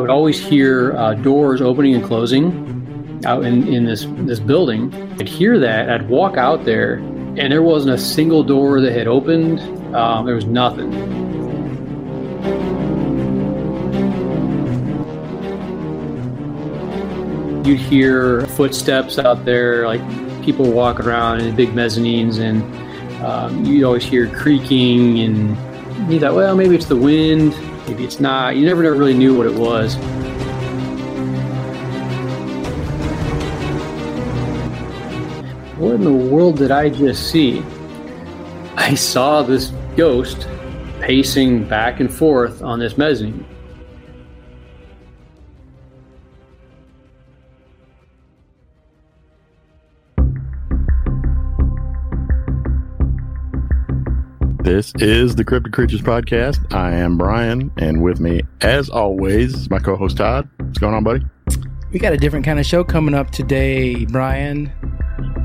I would always hear uh, doors opening and closing out in, in this this building. I'd hear that. I'd walk out there, and there wasn't a single door that had opened. Um, there was nothing. You'd hear footsteps out there, like people walking around in big mezzanines, and um, you'd always hear creaking, and you thought, well, maybe it's the wind, maybe it's not. You never, never really knew what it was. What in the world did I just see? I saw this ghost pacing back and forth on this mezzanine. This is the Cryptic Creatures Podcast. I am Brian, and with me, as always, is my co host Todd. What's going on, buddy? We got a different kind of show coming up today, Brian.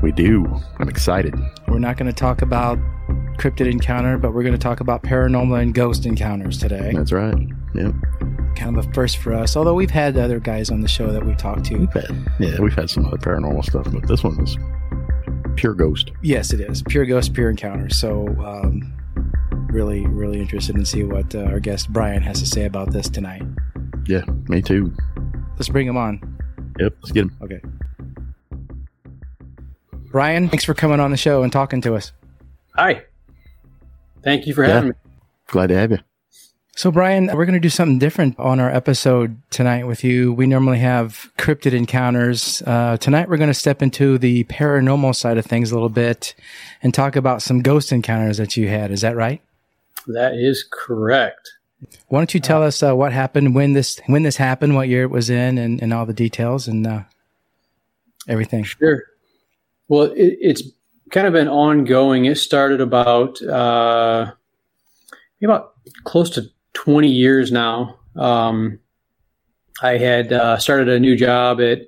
We do. I'm excited. We're not going to talk about cryptid encounter, but we're going to talk about paranormal and ghost encounters today. That's right. Yep. Kind of a first for us, although we've had other guys on the show that we've talked to. We've had, yeah, we've had some other paranormal stuff, but this one was pure ghost. Yes, it is. Pure ghost, pure encounter. So, um, really, really interested in see what uh, our guest Brian has to say about this tonight. Yeah, me too. Let's bring him on. Yep, let's get him. Okay. Brian, thanks for coming on the show and talking to us. Hi. Thank you for Yeah. having me. Glad to have you. So, Brian, we're going to do something different on our episode tonight with you. We normally have cryptid encounters. Uh, tonight, we're going to step into the paranormal side of things a little bit and talk about some ghost encounters that you had. Is that right? That is correct. Why don't you tell us uh, what happened when this when this happened, what year it was in, and, and all the details and uh, everything? Sure. Well, it, it's kind of been ongoing. It started about uh, about close to 20 years now. Um, I had uh, started a new job at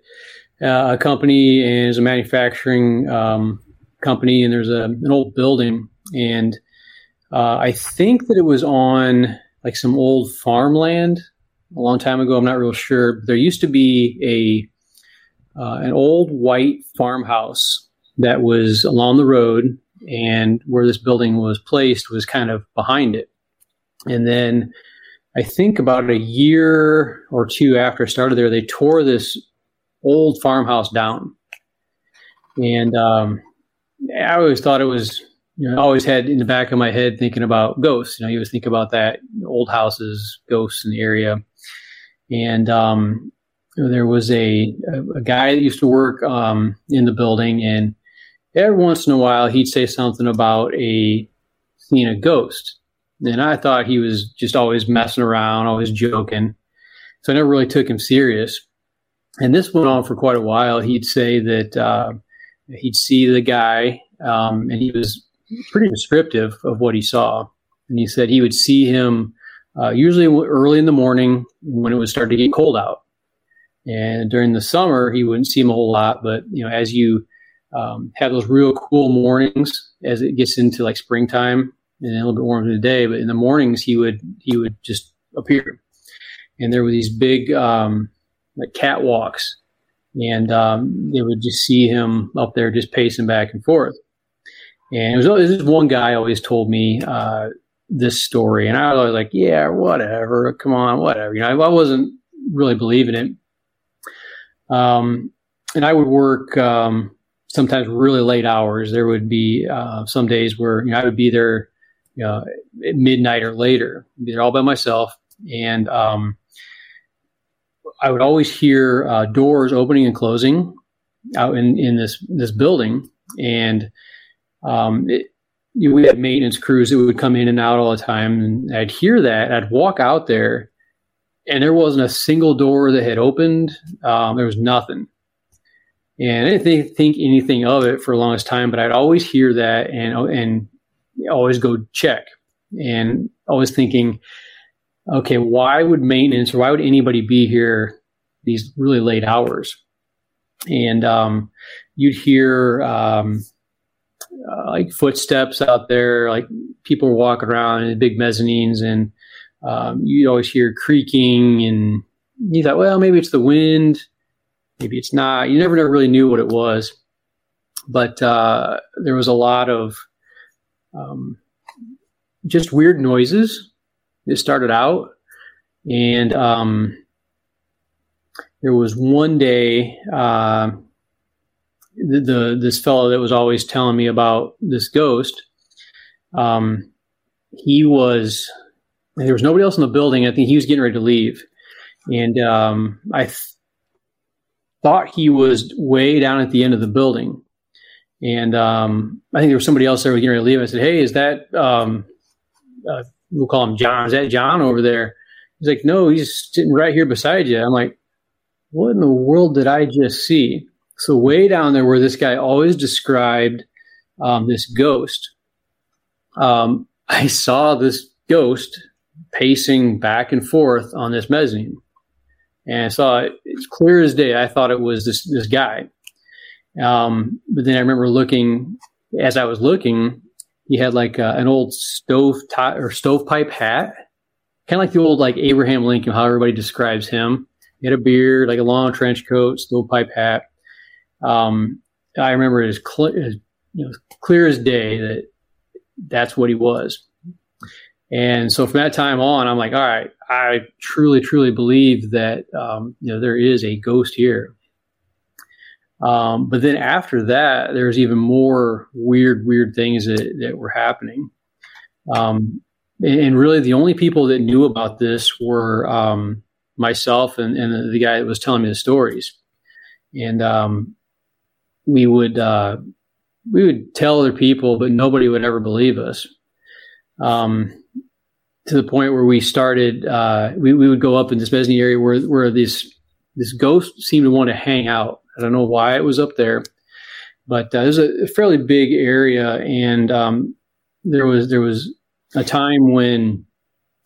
uh, a company and it was a manufacturing um, company, and there's a, an old building, and uh, I think that it was on like some old farmland a long time ago. I'm not real sure. There used to be a uh, an old white farmhouse that was along the road, and where this building was placed was kind of behind it. And then I think about a year or two after I started there, they tore this old farmhouse down. And um, I always thought it was, you know, I always had in the back of my head thinking about ghosts. You know, you always think about that old houses, ghosts in the area. And um, there was a, a, guy that used to work um, in the building, and every once in a while he'd say something about a seeing a ghost. And I thought he was just always messing around, always joking. So I never really took him serious. And this went on for quite a while. He'd say that uh, he'd see the guy, um, and he was pretty descriptive of what he saw. And he said he would see him uh, usually early in the morning when it would start to get cold out. And during the summer, he wouldn't see him a whole lot. But you know, as you um, have those real cool mornings, as it gets into like springtime and a little bit warmer in the day, but in the mornings he would he would just appear. And there were these big um, like catwalks, and um, they would just see him up there just pacing back and forth. And it was this one guy always told me uh, this story, and I was always like, "Yeah, whatever, come on, whatever." You know, I, I wasn't really believing it. Um, and I would work um, sometimes really late hours. There would be uh, some days where you know I would be there, you know, at midnight or later, be there all by myself, and um, I would always hear uh, doors opening and closing out in, in this this building, and um, it, you we had maintenance crews that would come in and out all the time, and I'd hear that. I'd walk out there, and there wasn't a single door that had opened. Um, there was nothing, and I didn't think, think anything of it for the longest time. But I'd always hear that, and and always go check, and always thinking, okay, why would maintenance or why would anybody be here these really late hours? And um, you'd hear um, uh, like footsteps out there, like people walking around in big mezzanines, and um, you'd always hear creaking, and you thought, well, maybe it's the wind, maybe it's not. You never, never really knew what it was, but uh, there was a lot of um, just weird noises. It started out, and um, there was one day. Uh, the, this fellow that was always telling me about this ghost, um, he was there was nobody else in the building. I think he was getting ready to leave, and um, I th- thought he was way down at the end of the building. And um, I think there was somebody else there getting ready to leave. I said, "Hey, is that um, uh, we'll call him John? Is that John over there?" He's like, "No, he's sitting right here beside you." I'm like, "What in the world did I just see?" So way down there, where this guy always described um, this ghost, um, I saw this ghost pacing back and forth on this mezzanine. And I saw it, it's clear as day. I thought it was this, this guy. Um, but then I remember looking, as I was looking, he had like uh, an old stove top or stovepipe hat, kind of like the old like Abraham Lincoln, how everybody describes him. He had a beard, like a long trench coat, stovepipe hat. Um, I remember it as, cl- as you know, clear as day that that's what he was. And so from that time on, I'm like, all right, I truly, truly believe that um, you know there is a ghost here. Um, but then after that, there's even more weird, weird things that, that were happening. Um, and, and, really, the only people that knew about this were um, myself and, and, the guy that was telling me the stories. And um, we would uh, we would tell other people, but nobody would ever believe us. Um, to the point where we started, uh, we, we would go up in this mezzanine area where, where this, this ghost seemed to want to hang out. I don't know why it was up there, but uh, it was a fairly big area. And, um, there was, there was a time when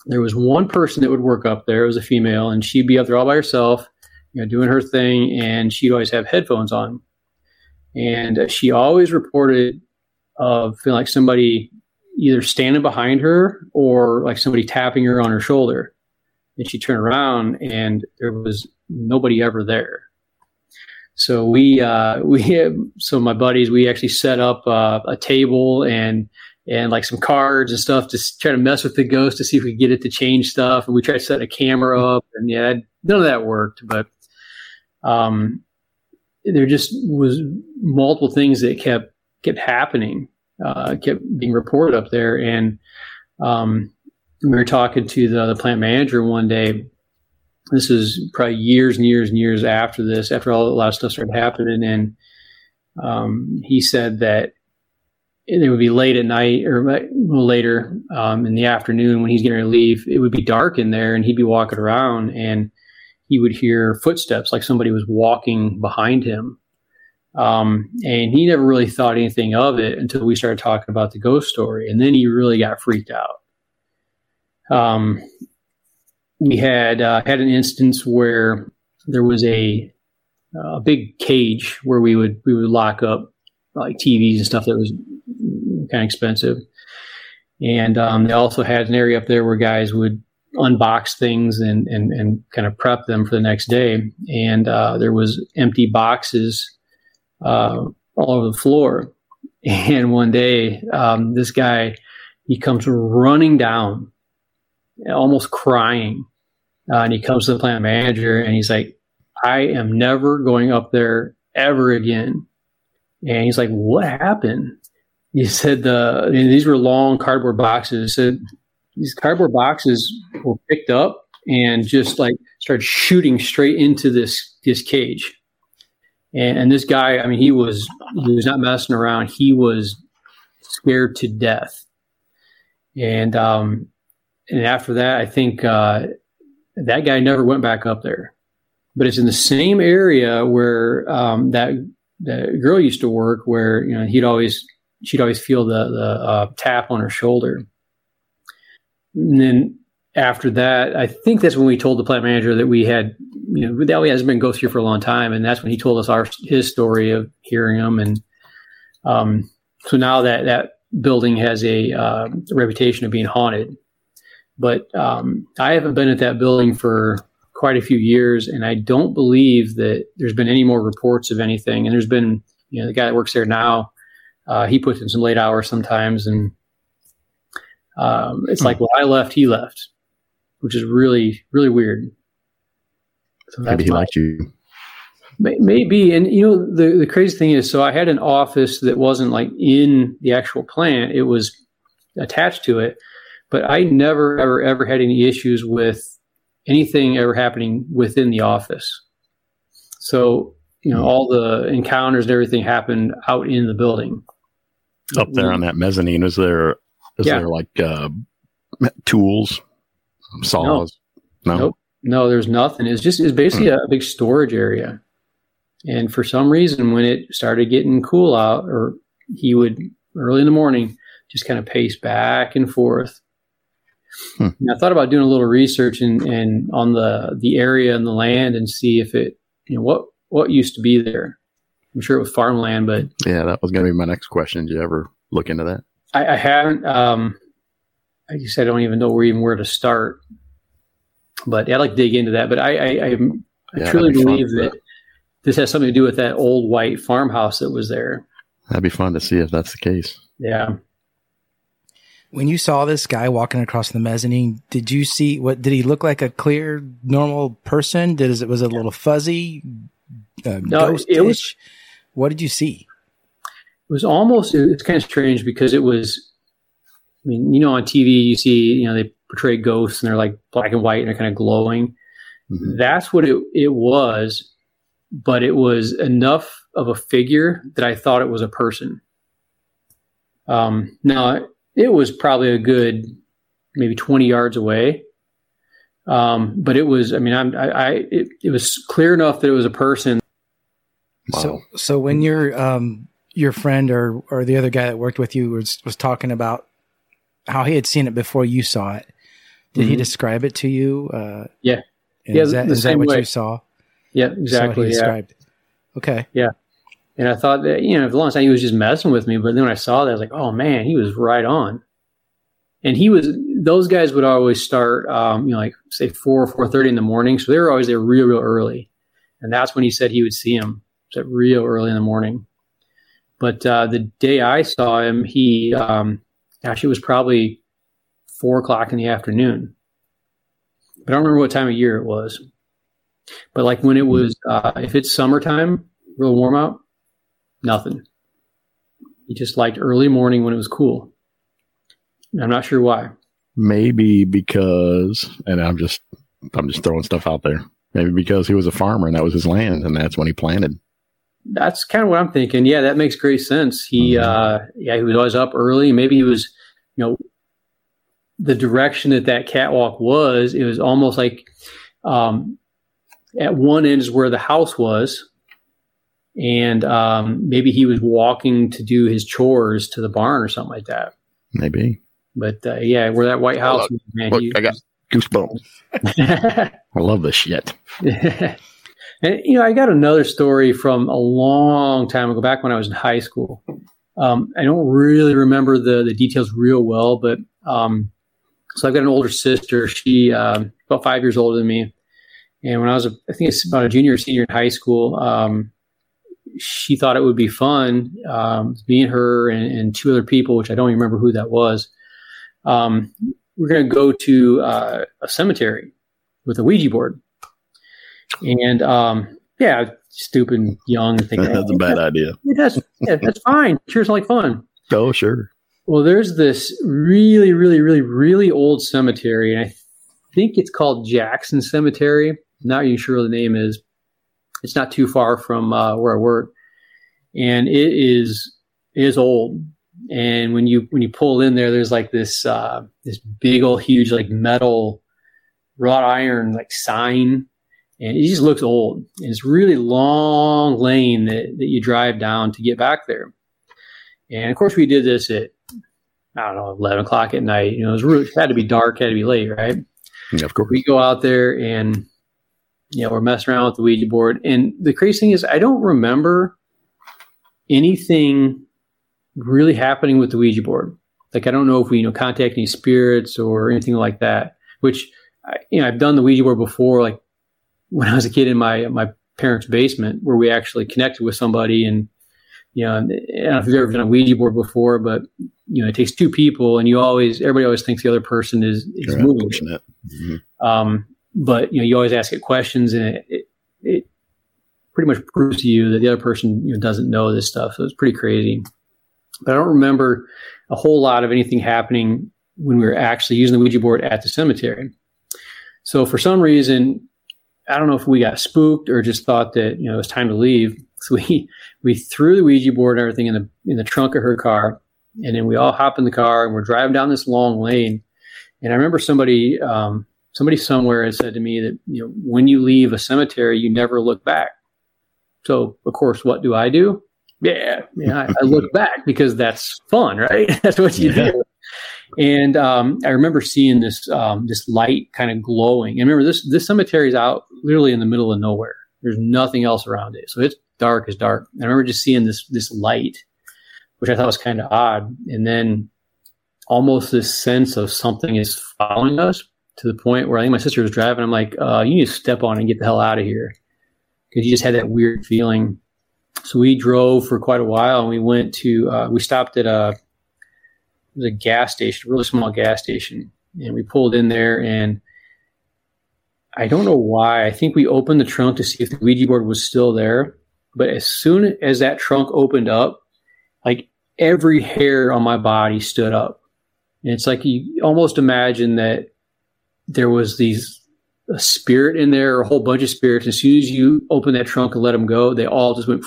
there was one person that would work up there. It was a female and she'd be up there all by herself, you know, doing her thing. And she'd always have headphones on. And uh, she always reported of feeling like somebody either standing behind her or like somebody tapping her on her shoulder. And she turned around and there was nobody ever there. So we, uh, we, so my buddies, we actually set up uh, a table and, and like some cards and stuff to try to mess with the ghost to see if we could get it to change stuff. And we tried to set a camera up and yeah, none of that worked, but, um, there just was multiple things that kept, kept happening uh, kept being reported up there. And um, we were talking to the, the plant manager one day. This is probably years and years and years after this, after all a lot of stuff started happening, and um, he said that it would be late at night or later um, in the afternoon when he's getting ready to leave. It would be dark in there, and he'd be walking around, and he would hear footsteps like somebody was walking behind him. Um, and he never really thought anything of it until we started talking about the ghost story. And then he really got freaked out. Um, we had uh, had an instance where there was a a big cage where we would we would lock up like TVs and stuff that was kind of expensive. And um, they also had an area up there where guys would unbox things and, and, and kind of prep them for the next day. And uh, there was empty boxes uh, all over the floor. And one day, um, this guy, he comes running down, almost crying. Uh, and he comes to the plant manager and he's like, I am never going up there ever again. And he's like, What happened? He said, the, These were long cardboard boxes. He said, These cardboard boxes were picked up and just like started shooting straight into this, this cage. And, and this guy, I mean, he was he was not messing around. He was scared to death. And um, and after that, I think uh, that guy never went back up there. But it's in the same area where um, that that girl used to work, where you know he'd always she'd always feel the the uh, tap on her shoulder. And then after that, I think that's when we told the plant manager that we had, you know, that we has been ghost here for a long time, and that's when he told us our his story of hearing them, and um, so now that that building has a, uh, reputation of being haunted. But um, I haven't been at that building for quite a few years, and I don't believe that there's been any more reports of anything. And there's been, you know, the guy that works there now, uh, he puts in some late hours sometimes, and um, it's hmm. like, well, I left, he left, which is really, really weird. So Maybe he my, liked you. Maybe, and you know, the the crazy thing is, so I had an office that wasn't like in the actual plant; it was attached to it. But I never, ever, ever had any issues with anything ever happening within the office. So, you know, all the encounters and everything happened out in the building. Up there on that mezzanine, was there is yeah. there like uh, tools, saws? No. no. Nope. No, there's nothing. It's just it's basically hmm. a big storage area. And for some reason, when it started getting cool out, or he would early in the morning just kind of pace back and forth Hmm. I thought about doing a little research and in, on the the area and the land and see if it you know what what used to be there. I'm sure it was farmland, but yeah, that was going to be my next question. Did you ever look into that? I, I haven't. Um, I guess I don't even know where even where to start. But yeah, I'd like to dig into that. But I, I, I, I yeah, truly believe that, that this has something to do with that old white farmhouse that was there. That'd be fun to see if that's the case. Yeah. When you saw this guy walking across the mezzanine, did you see what? Did he look like a clear, normal person? Did it was it a little fuzzy, uh, no, it was. What did you see? It was almost. It's kind of strange because it was. I mean, you know, on TV you see, you know, they portray ghosts and they're like black and white and they're kind of glowing. Mm-hmm. That's what it it was, but it was enough of a figure that I thought it was a person. Um, now it was probably a good maybe 20 yards away. Um, but it was, I mean, I'm, I, I it, it, was clear enough that it was a person. Wow. So, so when your, um, your friend or, or the other guy that worked with you was, was talking about how he had seen it before you saw it, did mm-hmm. he describe it to you? Uh, yeah. Yeah. Is that, is that what way. you saw? Yeah, exactly. He described. Yeah. Okay. Yeah. And I thought that, you know, for the longest time he was just messing with me. But then when I saw that, I was like, oh man, he was right on. And he was, those guys would always start, um, you know, like say four or 4.30 in the morning. So they were always there real, real early. And that's when he said he would see him. So real early in the morning. But uh, the day I saw him, he um, actually was probably four o'clock in the afternoon. But I don't remember what time of year it was. But like when it was, uh, if it's summertime, real warm out, Nothing. He just liked early morning when it was cool. I'm not sure why. Maybe because, and I'm just, I'm just throwing stuff out there. Maybe because he was a farmer and that was his land, and that's when he planted. That's kind of what I'm thinking. Yeah, that makes great sense. He, mm-hmm. uh, yeah, he was always up early. Maybe he was, you know, the direction that that catwalk was. It was almost like um, at one end is where the house was, and um, maybe he was walking to do his chores to the barn or something like that. Maybe. But uh, yeah, where that White House, was, man, Look, he, I got goosebumps. I love this shit. and you know, I got another story from a long time ago, back when I was in high school. Um, I don't really remember the the details real well, but um, so I've got an older sister. She uh, about five years older than me, and when I was, a, I think it's about a junior or senior in high school. Um, she thought it would be fun. Um, me and her and, and, two other people, which I don't even remember who that was. Um, we're going to go to uh, a cemetery with a Ouija board. And um, yeah, stupid, young. Thinking, that's a bad yeah, idea. that's yeah, that's fine. It's like fun. Oh, sure. Well, there's this really, really, really, really old cemetery, and I think it's called Jackson Cemetery. not even sure what the name is. It's not too far from uh, where I work, and it is is old. And when you when you pull in there, there's like this uh, this big old huge like metal wrought iron like sign, and it just looks old. And it's really long lane that that you drive down to get back there. And of course, we did this at I don't know eleven o'clock at night. You know, it was really, it had to be dark, had to be late, right? Yeah, of course. We go out there and you know, we're messing around with the Ouija board. And the crazy thing is, I don't remember anything really happening with the Ouija board. Like, I don't know if we, you know, contact any spirits or anything like that, which, you know, I've done the Ouija board before, like when I was a kid in my my parents' basement where we actually connected with somebody and you know, I don't know if you've ever done a Ouija board before, but you know, it takes two people, and you always everybody always thinks the other person is is Right, moving. Mhm. Um, but you know, you always ask it questions, and it, it, it pretty much proves to you that the other person you know, doesn't know this stuff. So it's pretty crazy. But I don't remember a whole lot of anything happening when we were actually using the Ouija board at the cemetery. So for some reason, I don't know if we got spooked or just thought that you know it was time to leave. So we we threw the Ouija board and everything in the in the trunk of her car, and then we all hop in the car and we're driving down this long lane. And I remember somebody um, somebody somewhere had said to me that you know when you leave a cemetery, you never look back. So of course, what do I do? Yeah, yeah, I, I look back because that's fun, right? that's what you Yeah. do. And um, I remember seeing this um, this light kind of glowing. And remember, this this cemetery is out literally in the middle of nowhere. There's nothing else around it, so it's dark as dark. I remember just seeing this this light, which I thought was kind of odd. And then almost this sense of something is following us to the point where I think my sister was driving. I'm like, uh, you need to step on and get the hell out of here because you just had that weird feeling. So we drove for quite a while and we went to, uh, we stopped at a, it was a gas station, a really small gas station. And we pulled in there and I don't know why. I think we opened the trunk to see if the Ouija board was still there. But as soon as that trunk opened up, like every hair on my body stood up. And it's like you almost imagine that there was these a spirit in there, a whole bunch of spirits. As soon as you open that trunk and let them go, they all just went,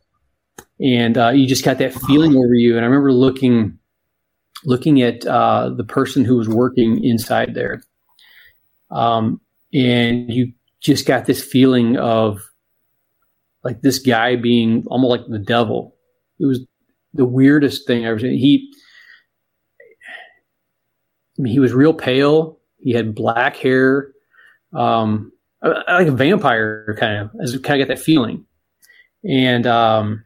and uh, you just got that feeling over you. And I remember looking, looking at uh, the person who was working inside there, um, and you just got this feeling of like this guy being almost like the devil. It was the weirdest thing I ever seen. He, I mean, he was real pale. He had black hair, um, uh, like a vampire kind of. I kind of get that feeling, and um,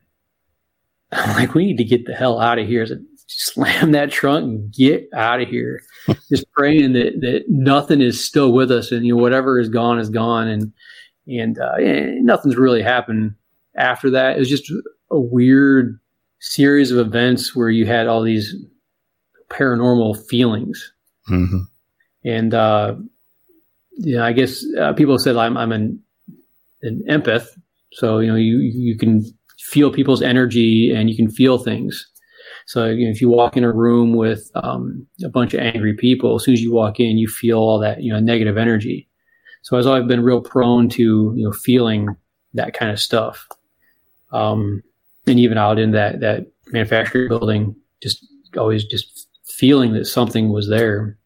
I'm like, we need to get the hell out of here. So slam that trunk and get out of here. Just praying that that nothing is still with us, and you know whatever is gone is gone, and and uh, yeah, nothing's really happened after that. It was just a weird series of events where you had all these paranormal feelings Mhm. and uh, yeah, I guess uh, people said I'm I'm an an empath, so you know you you can feel people's energy and you can feel things. So you know, if you walk in a room with um, a bunch of angry people, as soon as you walk in, you feel all that you know negative energy. So I've always been real prone to you know feeling that kind of stuff, um, and even out in that that manufacturing building, just always just feeling that something was there.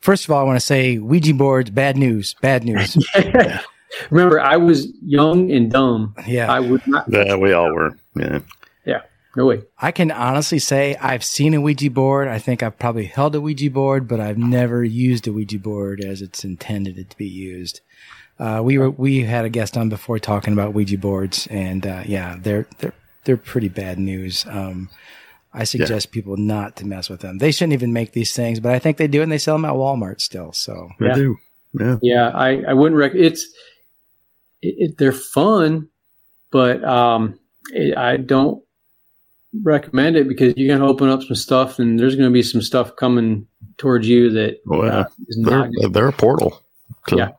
First of all, I want to say Ouija boards, bad news, bad news. Remember, I was young and dumb. Yeah. I would not. Yeah, we all were. Yeah. No way. I can honestly say I've seen a Ouija board. I think I've probably held a Ouija board, but I've never used a Ouija board as it's intended to be used. Uh, we were we had a guest on before talking about Ouija boards, and uh, yeah, they're they're they're pretty bad news. Um, I suggest people not to mess with them. They shouldn't even make these things, but I think they do, and they sell them at Walmart still. So We Yeah. do. Yeah. Yeah, I, I wouldn't rec. It's it, it, they're fun, but um, it, I don't recommend it because you're gonna open up some stuff, and there's gonna be some stuff coming towards you that Well, yeah. uh, is They're, not they're a portal to Yeah.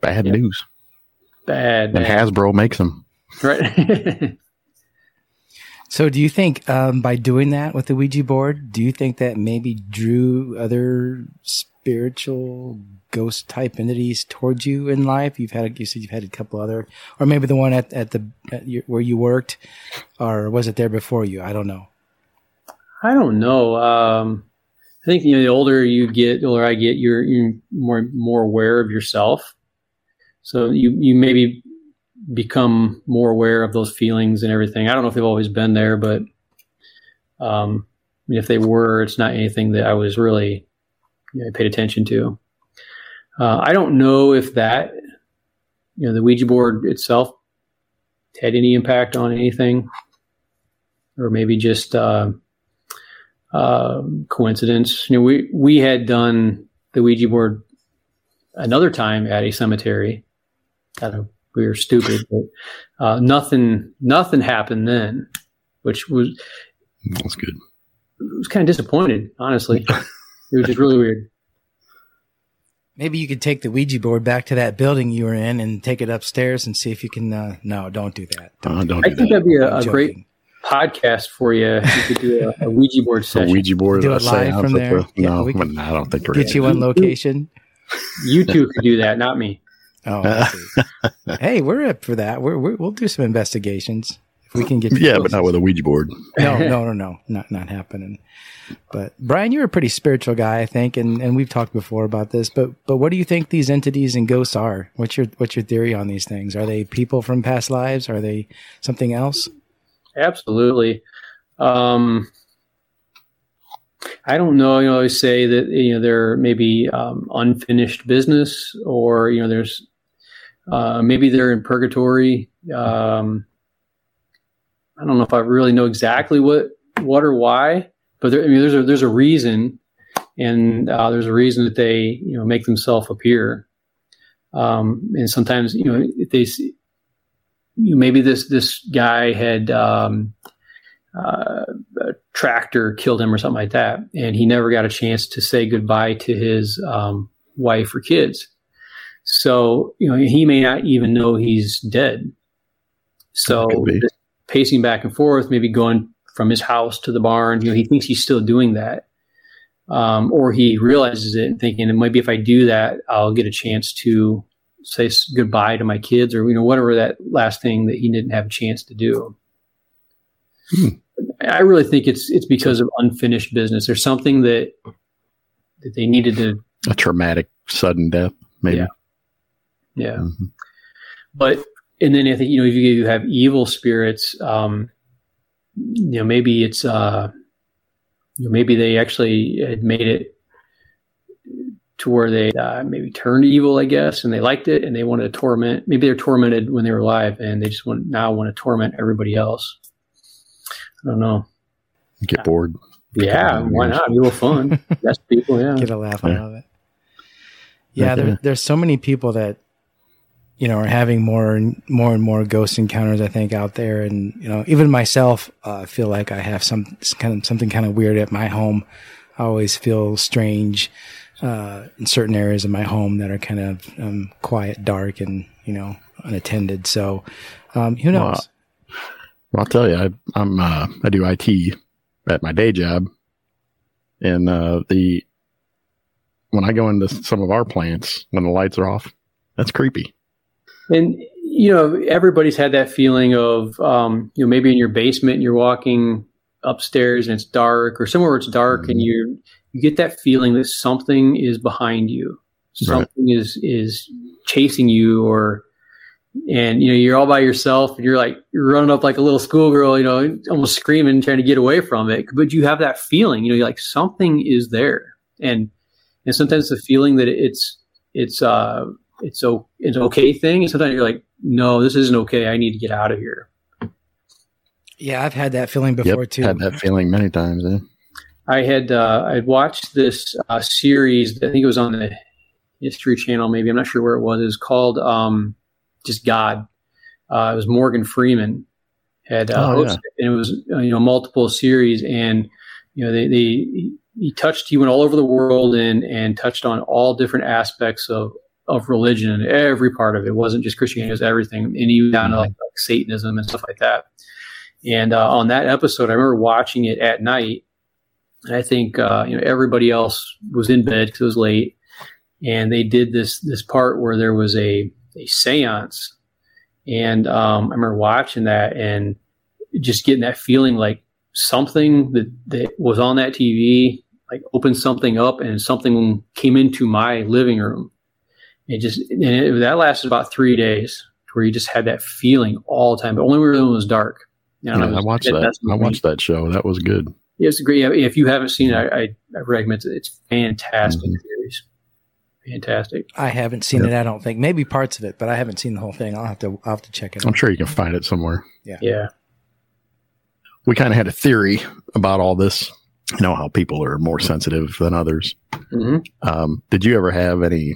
bad Yeah. news. bad. And bad. Hasbro makes them. right? So, do you think um, by doing that with the Ouija board, do you think that maybe drew other spiritual ghost type entities towards you in life? You've had, you said you've had a couple other, or maybe the one at, at the at your, where you worked, or was it there before you? I don't know. I don't know. Um, I think you know the older you get, the older I get, you're you're more more aware of yourself. So you you maybe become more aware of those feelings and everything. I don't know if they've always been there, but um, I mean, if they were, it's not anything that I was really you know, paid attention to. Uh, I don't know if that you know the Ouija board itself had any impact on anything, or maybe just. Uh, uh, coincidence. You know, we we had done the Ouija board another time at a cemetery, kind of we were stupid, but uh, nothing nothing happened then, which was That's good. I was kind of disappointed, honestly. it was just really weird. Maybe you could take the Ouija board back to that building you were in and take it upstairs and see if you can. Uh, no, don't do that. Uh, don't I do think that. that'd be a, I'm a great podcast for you. You could do a, a Ouija board A session. Ouija board. Do a it live from there? the- Yeah, no, we but can no, I don't think we're Get you do on location. You two could do that, not me. Oh, I see. hey, we're up for that. We're, we're, we'll do some investigations if we can get. Yeah, but not with a Ouija board. no, no, no, no, not not happening. But Brian, you're a pretty spiritual guy, I think, and, and we've talked before about this. But but what do you think these entities and ghosts are? What's your what's your theory on these things? Are they people from past lives? Are they something else? Absolutely. Um, I don't know. You know, I always say that you know there may be um, unfinished business, or you know, there's uh, maybe they're in purgatory. Um, I don't know if I really know exactly what what or why, but there, I mean, there's a there's a reason, and uh, there's a reason that they you know make themselves appear. Um, and sometimes you know if they you know, maybe this this guy had um, uh, a tractor killed him or something like that, and he never got a chance to say goodbye to his um, wife or kids. So you know he may not even know he's dead. So just pacing back and forth, maybe going from his house to the barn. You know he thinks he's still doing that, um, or he realizes it and thinking, maybe if I do that, I'll get a chance to say goodbye to my kids, or you know whatever that last thing that he didn't have a chance to do. I really think it's it's because of unfinished business. There's something that that they needed to, A traumatic sudden death, maybe. Yeah. yeah. Mhm. But and then I think you know if you have evil spirits, um, you know maybe it's uh, you know, maybe they actually had made it to where they uh, maybe turned evil, I guess, and they liked it and they wanted to torment. Maybe they're tormented when they were alive, and they just want now want to torment everybody else. I don't know. Get bored. Yeah, why not? Be a little fun. That's people. Yeah. Get a laugh out Yeah. of it. Yeah, there, Yeah. there's so many people that you know are having more and more and more ghost encounters. I think out there, and you know, even myself, uh, feel like I have some kind of something kind of weird at my home. I always feel strange uh, in certain areas of my home that are kind of um, quiet, dark, and you know, unattended. So, um, who knows? Wow. Well, I'll tell you, I, I'm uh, I do IT at my day job, and uh, the when I go into some of our plants when the lights are off, that's creepy. And you know, everybody's had that feeling of um, you know maybe in your basement and you're walking upstairs and it's dark, or somewhere it's dark and you you get that feeling that something is behind you, something is is chasing you, or and you know you're all by yourself and you're like you're running up like a little schoolgirl, you know, almost screaming, trying to get away from it, but you have that feeling, you know, you're like something is there, and and sometimes the feeling that it's it's uh it's o- it's okay thing. And sometimes you're like, no, this isn't okay. I need to get out of here. Yeah, I've had that feeling before yep, too. had that feeling many times. Eh? I had uh, I watched this uh, series. I think it was on the History Channel. Maybe I'm not sure where it was. It was called um, just God. Uh, it was Morgan Freeman had uh, Oh, hosted, and it was uh, you know multiple series, and you know they, they he touched he went all over the world and and touched on all different aspects of of religion and every part of it. It wasn't just Christianity; it was everything, and even down to like, like Satanism and stuff like that. And uh, on that episode, I remember watching it at night. And I think uh, you know everybody else was in bed because it was late, and they did this this part where there was a a séance, and um, I remember watching that and just getting that feeling like something that that was on that TV like opened something up and something came into my living room. It just and it, that lasted about three days, where you just had that feeling all the time, but only when it was dark. You know, Yeah, was- I watched it- that. I watched that show. That was good. Yeah, it's great. If you haven't seen it, I, I, I recommend it. It's fantastic Mhm. series. Fantastic. I haven't seen it. I don't think maybe parts of it, but I haven't seen the whole thing. I'll have to I'll have to check it I'm out. sure you can find it somewhere. Yeah. Yeah. We kind of had a theory about all this. You know how people are more sensitive than others. hmm Um, did you ever have any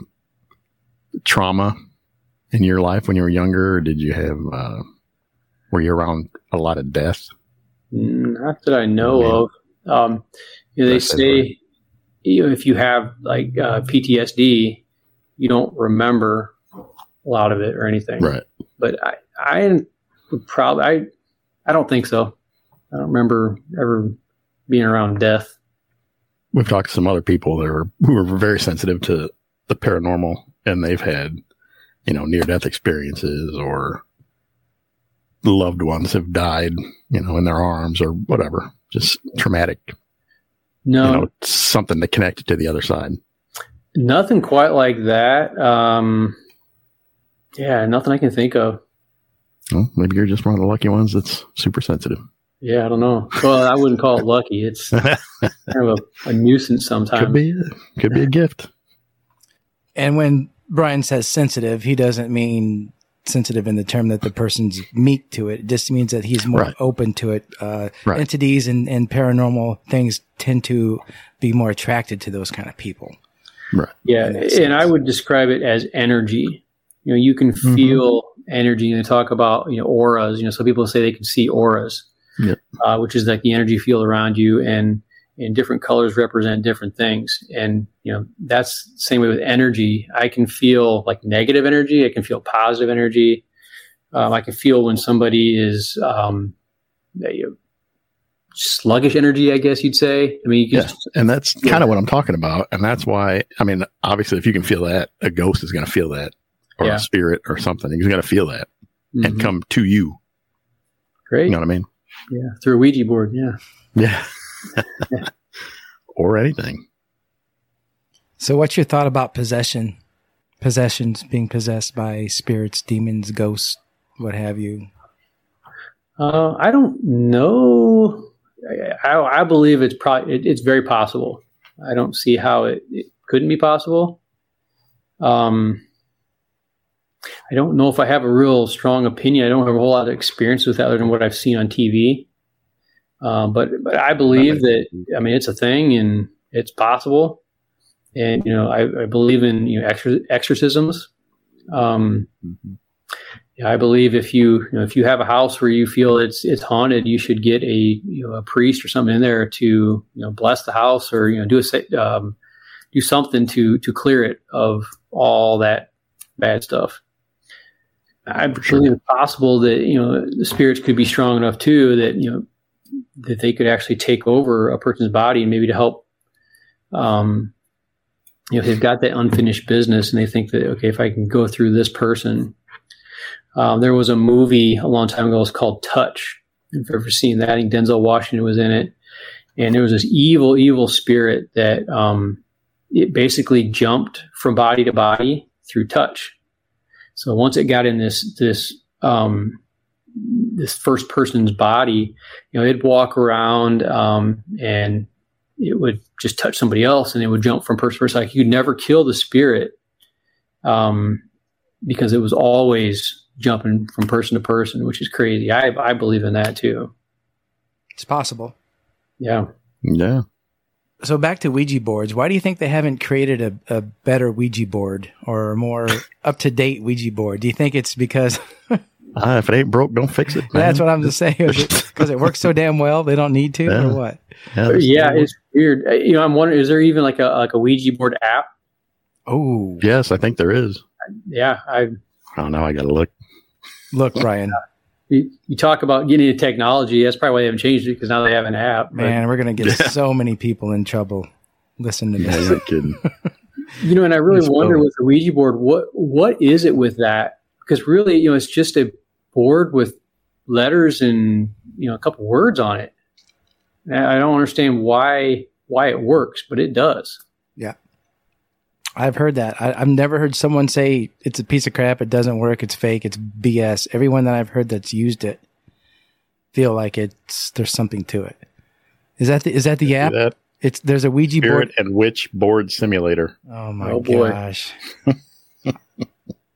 trauma in your life when you were younger? Or did you have, uh, were you around a lot of death? Not that I know of. Um, you know, they That's say you know, if you have like uh, PTSD, you don't remember a lot of it or anything. Right. But I, I would probably, I, I don't think so. I don't remember ever being around death. We've talked to some other people that are, who were very sensitive to the paranormal and they've had, you know, near death experiences or loved ones have died, you know, in their arms or whatever. Just traumatic, No, you know, something to connect it to the other side. nothing quite like that. Um, yeah, nothing I can think of. Well, maybe you're just one of the lucky ones that's super sensitive. Yeah, I don't know. Well, I wouldn't call it lucky. It's kind of a, a nuisance sometimes. could be, a, could be a gift. And when Brian says sensitive, he doesn't mean sensitive in the term that the person's meek to it. It just means that he's more Right. open to it. Uh, Right. Entities and, and paranormal things tend to be more attracted to those kind of people. Right. Yeah, in that and I would describe it as energy. You know, you can Mhm. feel energy, and they talk about you know auras. You know, so people say they can see auras, Yep. uh, which is like the energy field around you, and and different colors represent different things. And you know, that's the same way with energy. I can feel like negative energy. I can feel positive energy. Um, I can feel when somebody is um, sluggish energy. I guess you'd say. I mean, you can Yeah. And that's kind of what I'm talking about. And that's why, I mean, obviously, if you can feel that, a ghost is going to feel that, or Yeah. a spirit or something. He's going to feel that and Mhm. come to you. great. You know what I mean? Yeah, through a Ouija board. Yeah. Yeah. or anything. So, what's your thought about possession? Possessions, being possessed by spirits, demons, ghosts, what have you? Uh, I don't know. I, I, I believe it's probably it, it's very possible. I don't see how it, it couldn't be possible. Um, I don't know if I have a real strong opinion. I don't have a whole lot of experience with that other than what I've seen on TV. Um, but but I believe that I mean it's a thing and it's possible. And you know I, I believe in you know exor- exorcisms. Um, yeah, I believe if you, you know, if you have a house where you feel it's it's haunted, you should get a you know a priest or something in there to you know bless the house or you know do a um, do something to to clear it of all that bad stuff. I believe it's possible that you know the spirits could be strong enough too that you know that they could actually take over a person's body and maybe to help. Um, you know, they've got that unfinished business and they think that okay, if I can go through this person, um, there was a movie a long time ago. it's called Touch. If you've ever seen that, I think Denzel Washington was in it, and there was this evil, evil spirit that um, it basically jumped from body to body through touch. So once it got in this this um, this first person's body, you know, it'd walk around um, and it would just touch somebody else, and it would jump from person to person. Like you could never kill the spirit. Um, because it was always jumping from person to person, which is crazy. I I believe in that too. It's possible. Yeah. Yeah. So, back to Ouija boards. Why do you think they haven't created a, a better Ouija board or a more up to date Ouija board? Do you think it's because Uh, if it ain't broke, don't fix it. that's what I'm just saying? Because it works so damn well, they don't need to, Yeah. or what? Yeah, Yeah, it's weird. Uh, You know, I'm wondering, is there even like a like a Ouija board app? Oh, yes, I think there is. Yeah, I. Oh, now I got to look. look, Brian, You, you talk about getting into technology. That's probably why they haven't changed it because now they have an app. But, man, we're gonna get Yeah. so many people in trouble. Listen to Yeah, this. you're kidding. you know, and I really It's wonder cool. with the Ouija board, what what is it with that? Because really, you know, it's just a board with letters and you know a couple words on it. And I don't understand why why it works, but it does. Yeah, I've heard that. I, I've never heard someone say it's a piece of crap. It doesn't work. It's fake. It's BS. Everyone that I've heard that's used it feel like it's there's something to it. Is that the is that the app? That It's there's a Ouija Spirit board. and Witch Board Simulator. Oh my Oh, boy.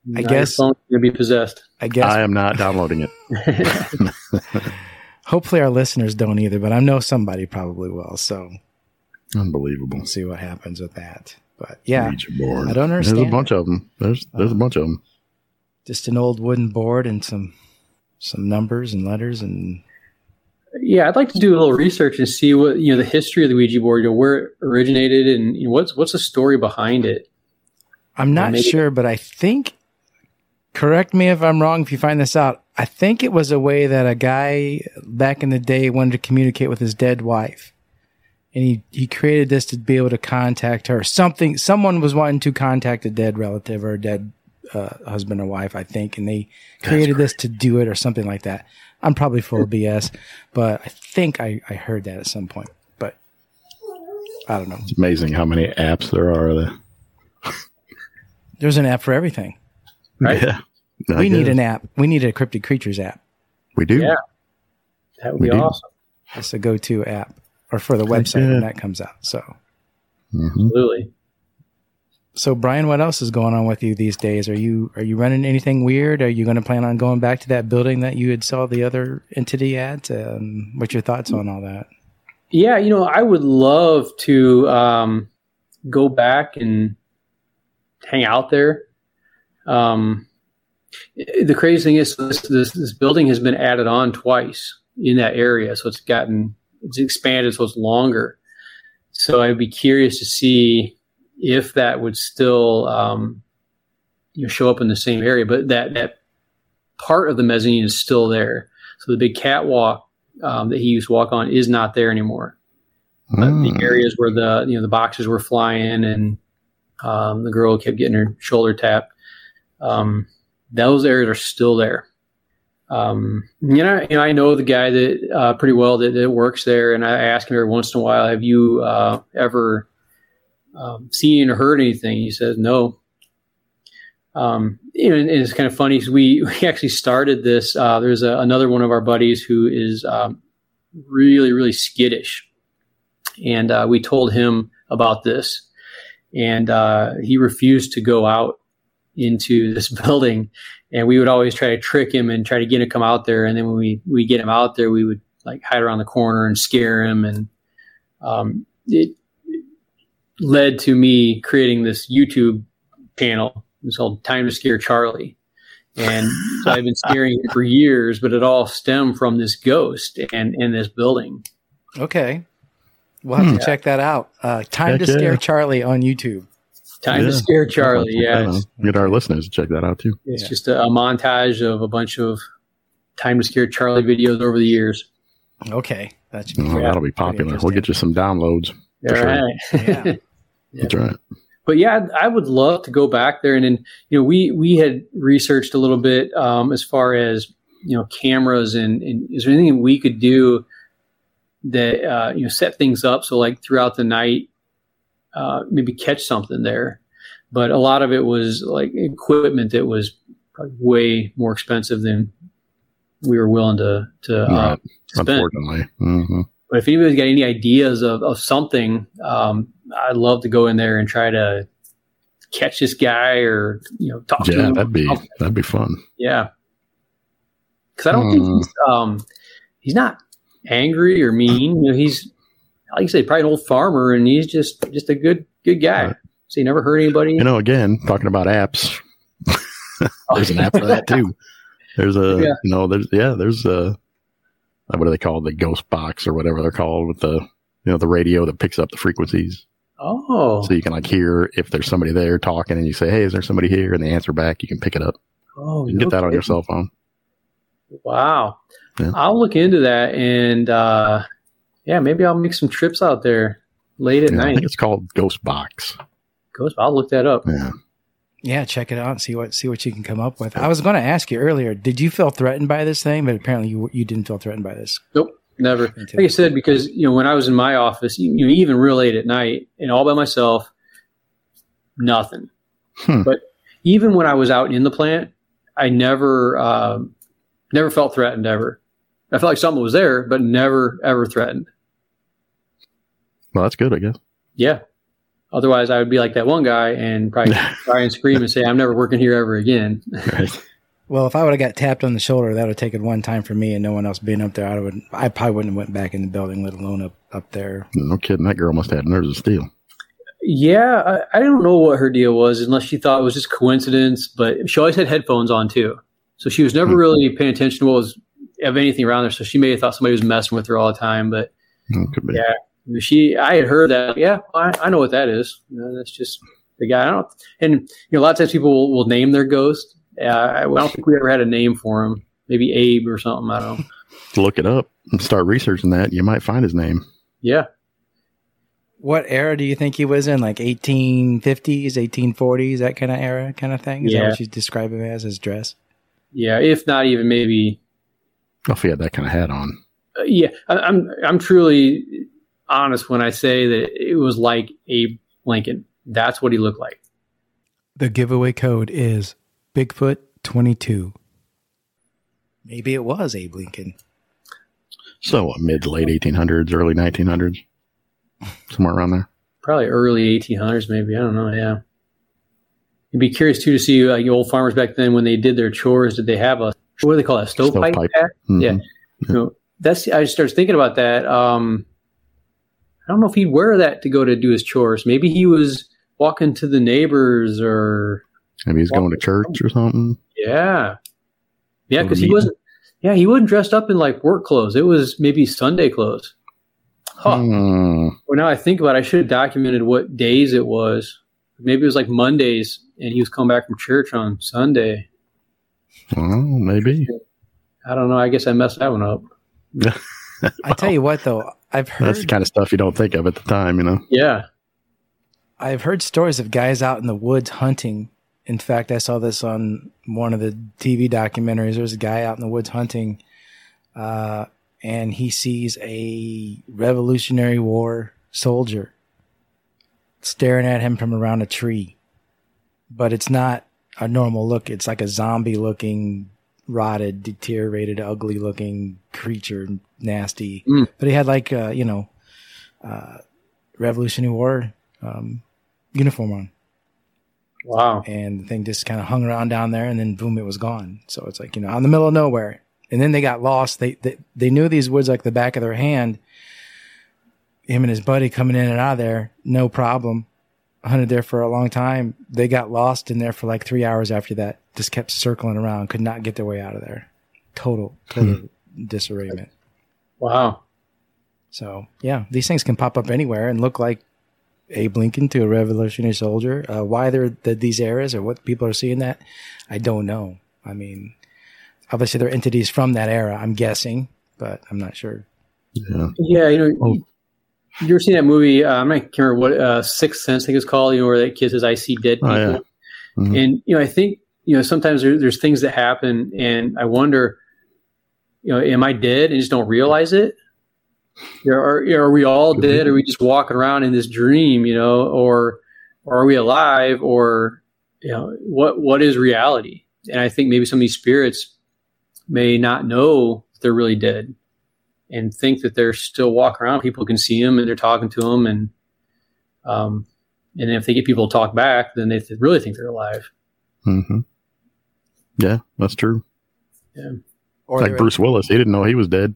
gosh! Now your guess- phone's gonna be possessed. I guess I am not downloading it. hopefully our listeners don't either, but I know somebody probably will. So Unbelievable. we'll see what happens with that. But yeah, I don't understand. There's a understand bunch of them. There's there's a bunch of them. Uh, just an old wooden board and some some numbers and letters and Yeah, I'd like to do a little research and see what you know the history of the Ouija board, you know, where it originated, and you know, what's what's the story behind it. I'm not maybe- sure, but I think correct me if I'm wrong if you find this out. I think it was a way that a guy back in the day wanted to communicate with his dead wife. And he, he created this to be able to contact her. Something, someone was wanting to contact a dead relative or a dead uh, husband or wife, I think. And they created this to do it or something like that. I'm probably full of BS, but I think I, I heard that at some point. But I don't know. It's amazing how many apps there are. There. There's an app for everything. Right. Yeah. I we need an app. We need a cryptid creatures app. We do. Yeah. That would We be do. awesome. That's a go-to app, or for the website yeah. when that comes out. So, hmm Absolutely. so Brian, what else is going on with you these days? Are you are you running anything weird? Are you going to plan on going back to that building that you had saw the other entity at? Um, what's your thoughts on all that? Yeah, you know, I would love to um, go back and hang out there. Um, the crazy thing is, this, this this building has been added on twice in that area, so it's gotten it's expanded, so it's longer. So I'd be curious to see if that would still um, you know show up in the same area, but that that part of the mezzanine is still there. So the big catwalk um, that he used to walk on is not there anymore. But Mm. the areas where the you know the boxes were flying and um, the girl kept getting her shoulder tapped, um, those areas are still there. Um, you know, you know, I know the guy that uh, pretty well that, that works there, and I ask him every once in a while, "Have you uh, ever um, seen or heard anything?" He says, "No." Um, you know, and it's kind of funny we we actually started this. Uh, there's a, another one of our buddies who is um, really really skittish, and uh, we told him about this, and uh, he refused to go out into this building, and we would always try to trick him and try to get him to come out there, and then when we we get him out there, we would like hide around the corner and scare him, and um, it led to me creating this YouTube channel. It's called Time to Scare Charlie. And so I've been scaring him for years, but it all stemmed from this ghost and in this building. Okay, we'll have Hmm. to check that out. Uh, Time Heck to yeah. scare Charlie on YouTube. Time to Scare Charlie. Check Yeah. that It's, out. Get our listeners to check that out too. it's Yeah. just a, a montage of a bunch of Time to Scare Charlie videos over the years. Okay, that's Oh, that'll be popular. We'll get you some downloads. For All sure. right. Yeah. That's right. but yeah, I would love to go back there. And then, you know, we, we had researched a little bit um, as far as, you know, cameras and, and is there anything we could do that, uh, you know, set things up. So like throughout the night, uh, maybe catch something there. But a lot of it was like equipment that was way more expensive than we were willing to, to, uh, spend. Unfortunately. hmm But if anybody's got any ideas of, of something, um, I'd love to go in there and try to catch this guy or you know talk to Yeah, him. that'd be that'd be fun. yeah. Because I don't think Hmm. he's um, he's not angry or mean. You know, he's like you say, probably an old farmer, and he's just just a good good guy. Right. So he never hurt anybody. You know, again, talking about apps, there's an app for that too. There's a, Yeah. you know, there's yeah, there's a, what do they call it? the ghost box or whatever they're called with the, you know, the radio that picks up the frequencies, Oh, so you can like hear if there's somebody there talking, and you say, "Hey, is there somebody here?" And they answer back. You can pick it up. oh, You can get that on your cell phone. Wow. Yeah. I'll look into that, and uh, yeah, maybe I'll make some trips out there late at Yeah, I night. think it's called Ghost Box. Ghost, I'll look that up. Yeah. Yeah, check it out and see what see what you can come up with. I was going to ask you earlier, did you feel threatened by this thing? But apparently you you didn't feel threatened by this. Nope, never. Like I said, because you know when I was in my office, you know, even real late at night and all by myself, nothing. Hmm. But even when I was out in the plant, I never, um, never felt threatened ever. I felt like something was there, but never ever threatened. Well, that's good, I guess. Yeah. Otherwise, I would be like that one guy and probably try and scream and say, "I'm never working here ever again." Right. Well, if I would have got tapped on the shoulder, that would have taken one time for me and no one else being up there. I would I probably wouldn't have went back in the building, let alone up up there. No kidding. That girl must have had nerves of steel. Yeah, I, I don't know what her deal was, unless she thought it was just coincidence. But she always had headphones on too, so she was never Hmm. really paying attention to what was of anything around her. So she may have thought somebody was messing with her all the time. But Could be. Yeah. she, I had heard that. Yeah, I, I know what that is. You know, that's just the guy. I don't. And you know, a lot of times people will, will name their ghost. Uh, I, I don't think we ever had a name for him. Maybe Abe or something. I don't know. Look it up and start researching that. You might find his name. Yeah. What era do you think he was in? Like 1850s, 1840s, that kind of era, kind of thing? Is that Yeah. what you describe him as, his dress? Yeah. If not even maybe Oh, if he had that kind of hat on. Uh, yeah, I, I'm I'm truly honest when I say that it was like Abe Lincoln. That's what he looked like. The giveaway code is Bigfoot22. Maybe it was Abe Lincoln. So what, mid late 1800s, early 1900s, somewhere around there. Probably early 1800s, maybe. I don't know. Yeah. You'd be curious too to see like old farmers back then when they did their chores. Did they have a what do they call that? Stovepipe? Mhm. Yeah. Know, that's I just started thinking about that. Um, I don't know if he'd wear that to go to do his chores. Maybe he was walking to the neighbors or Maybe he's going to church or something. Yeah. Yeah, because he wasn't. Yeah, he wasn't dressed up in like work clothes. It was maybe Sunday clothes. Huh. Hmm. Well, now I think about it, I should have documented what days it was. Maybe it was like Mondays, and he was coming back from church on Sunday. Well, maybe. I don't know. I guess I messed that one up. I tell you what, though, I've heard That's the kind of stuff you don't think of at the time, you know. Yeah. I've heard stories of guys out in the woods hunting. In fact, I saw this on one of the TV documentaries. There's a guy out in the woods hunting, uh, and he sees a Revolutionary War soldier staring at him from around a tree. But it's not a normal look. It's like a zombie looking, rotted, deteriorated, ugly looking creature, nasty. Mm. But he had like, uh, you know, uh, Revolutionary War um, uniform on Wow. and the thing just kind of hung around down there and then boom it was gone so it's like you know out in the middle of nowhere and then they got lost they they, they knew these woods like the back of their hand him and his buddy coming in and out of there no problem hunted there for a long time they got lost in there for like three hours after that just kept circling around could not get their way out of there total total disarrayment Wow. so yeah these things can pop up anywhere and look like Abe Lincoln to a revolutionary soldier. Uh, why they're the, these eras or what people are seeing that, I don't know. I mean, obviously they're entities from that era. I'm guessing, but I'm not sure. Yeah. Yeah, you know, Oh. You, ever seen that movie? Uh, I'm can't remember what uh, Sixth Sense, I think it's called. You know, where that kid says, "I see dead Oh, people." yeah. Mhm. And you know, I think you know sometimes there, there's things that happen, and I wonder, you know, am I dead and just don't realize it? You know, are, are we all dead? Are we just walking around in this dream? You know, or, or are we alive? Or you know, what what is reality? And I think maybe some of these spirits may not know they're really dead, and think that they're still walking around. People can see them and they're talking to them, and um, and if they get people to talk back, then they th- really think they're alive. Mm-hmm. Yeah, that's true. Or like they're- Bruce Willis, he didn't know he was dead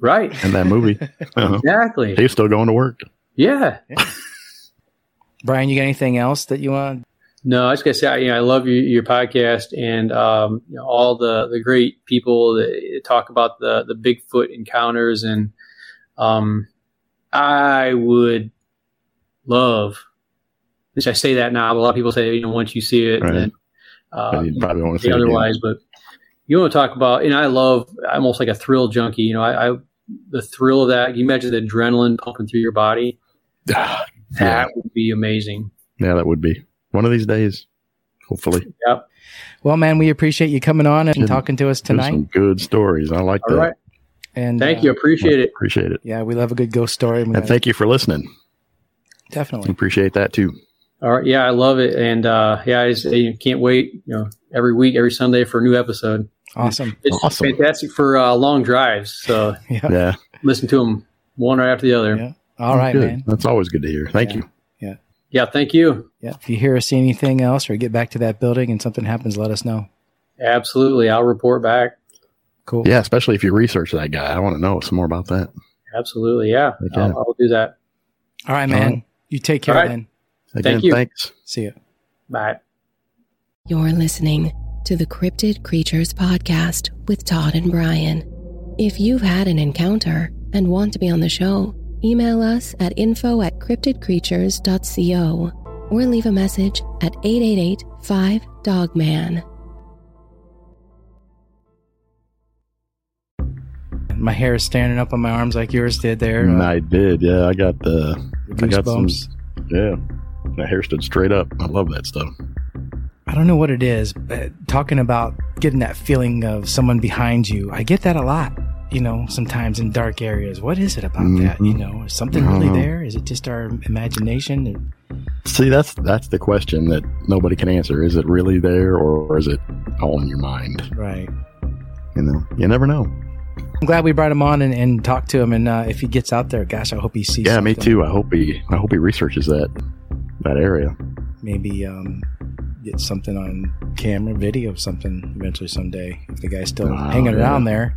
Right. in that movie. Uh-huh. Exactly. He was still going to work. Yeah. Brian, you got anything else that you want? No, I just gotta say, I- you know, I love your, your podcast and um, you know, all the, the great people that talk about the, the Bigfoot encounters. And um, I would love, which I say that now, a lot of people say, you know, once you see it, Right. then uh, you probably won't say say it otherwise. But you want to talk about, and I love, I'm almost like a thrill junkie. You know, I, I the thrill of that. You imagine the adrenaline pumping through your body? Yeah. That would be amazing. yeah, that would be one of these days. Hopefully, Yep. Well, man, we appreciate you coming on and Good. talking to us There's some tonight. good stories. I like All that. right. And Thank uh, you. Appreciate it. Appreciate it. Yeah, we love a good ghost story. We And thank you for listening. definitely. Appreciate that too. All right. Yeah, I love it. And uh, yeah, I just I can't wait, you know, every week, every Sunday for a new episode. Awesome. It's Awesome. fantastic for uh, long drives. So Yeah. Yeah. listen to them one right after the other. Yeah. All right, good. man. That's always good to hear. Thank Yeah. you. Yeah. Thank you. Yeah. If you hear or see anything else or get back to that building and something happens, let us know. Absolutely. I'll report back. Cool. Yeah, especially if you research that guy. I want to know some more about that. Absolutely. Yeah. Okay. I'll, I'll do that. All right, man. right. You take care All right. then. Again, Thank you. thanks. See you. Bye. You're listening to the Cryptid Creatures Podcast with Todd and Brian. If you've had an encounter and want to be on the show, email us at info at cryptidcreatures.co or leave a message at 888 5 Dogman. My hair is standing up on my arms like yours did there. And Uh, I did. Yeah, I got the. I got some. Yeah, my hair stood straight up. I love that stuff. I don't know what it is, but talking about getting that feeling of someone behind you, I get that a lot. You know, sometimes in dark areas. What is it about that? You Mhm. know, is something really know. there? Is it just our imagination? See, that's that's the question that nobody can answer. Is it really there, or is it all in your mind? Right. You know, you never know. I'm glad we brought him on and, and talked to him. And uh, if he gets out there, gosh, I hope he sees. Yeah, me too. I hope he. I hope he researches that that area. Maybe um, get something on camera, video, something eventually someday. If the guy's still Oh, hanging yeah. around there.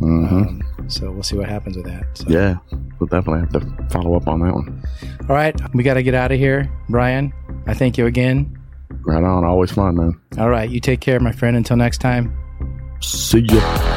Hmm Um, so we'll see what happens with that. So. Yeah, we'll definitely have to follow up on that one. All right, we got to get out of here, Brian. I thank you again. Right on. Always fun, man. All right, you take care, my friend. Until next time. See ya.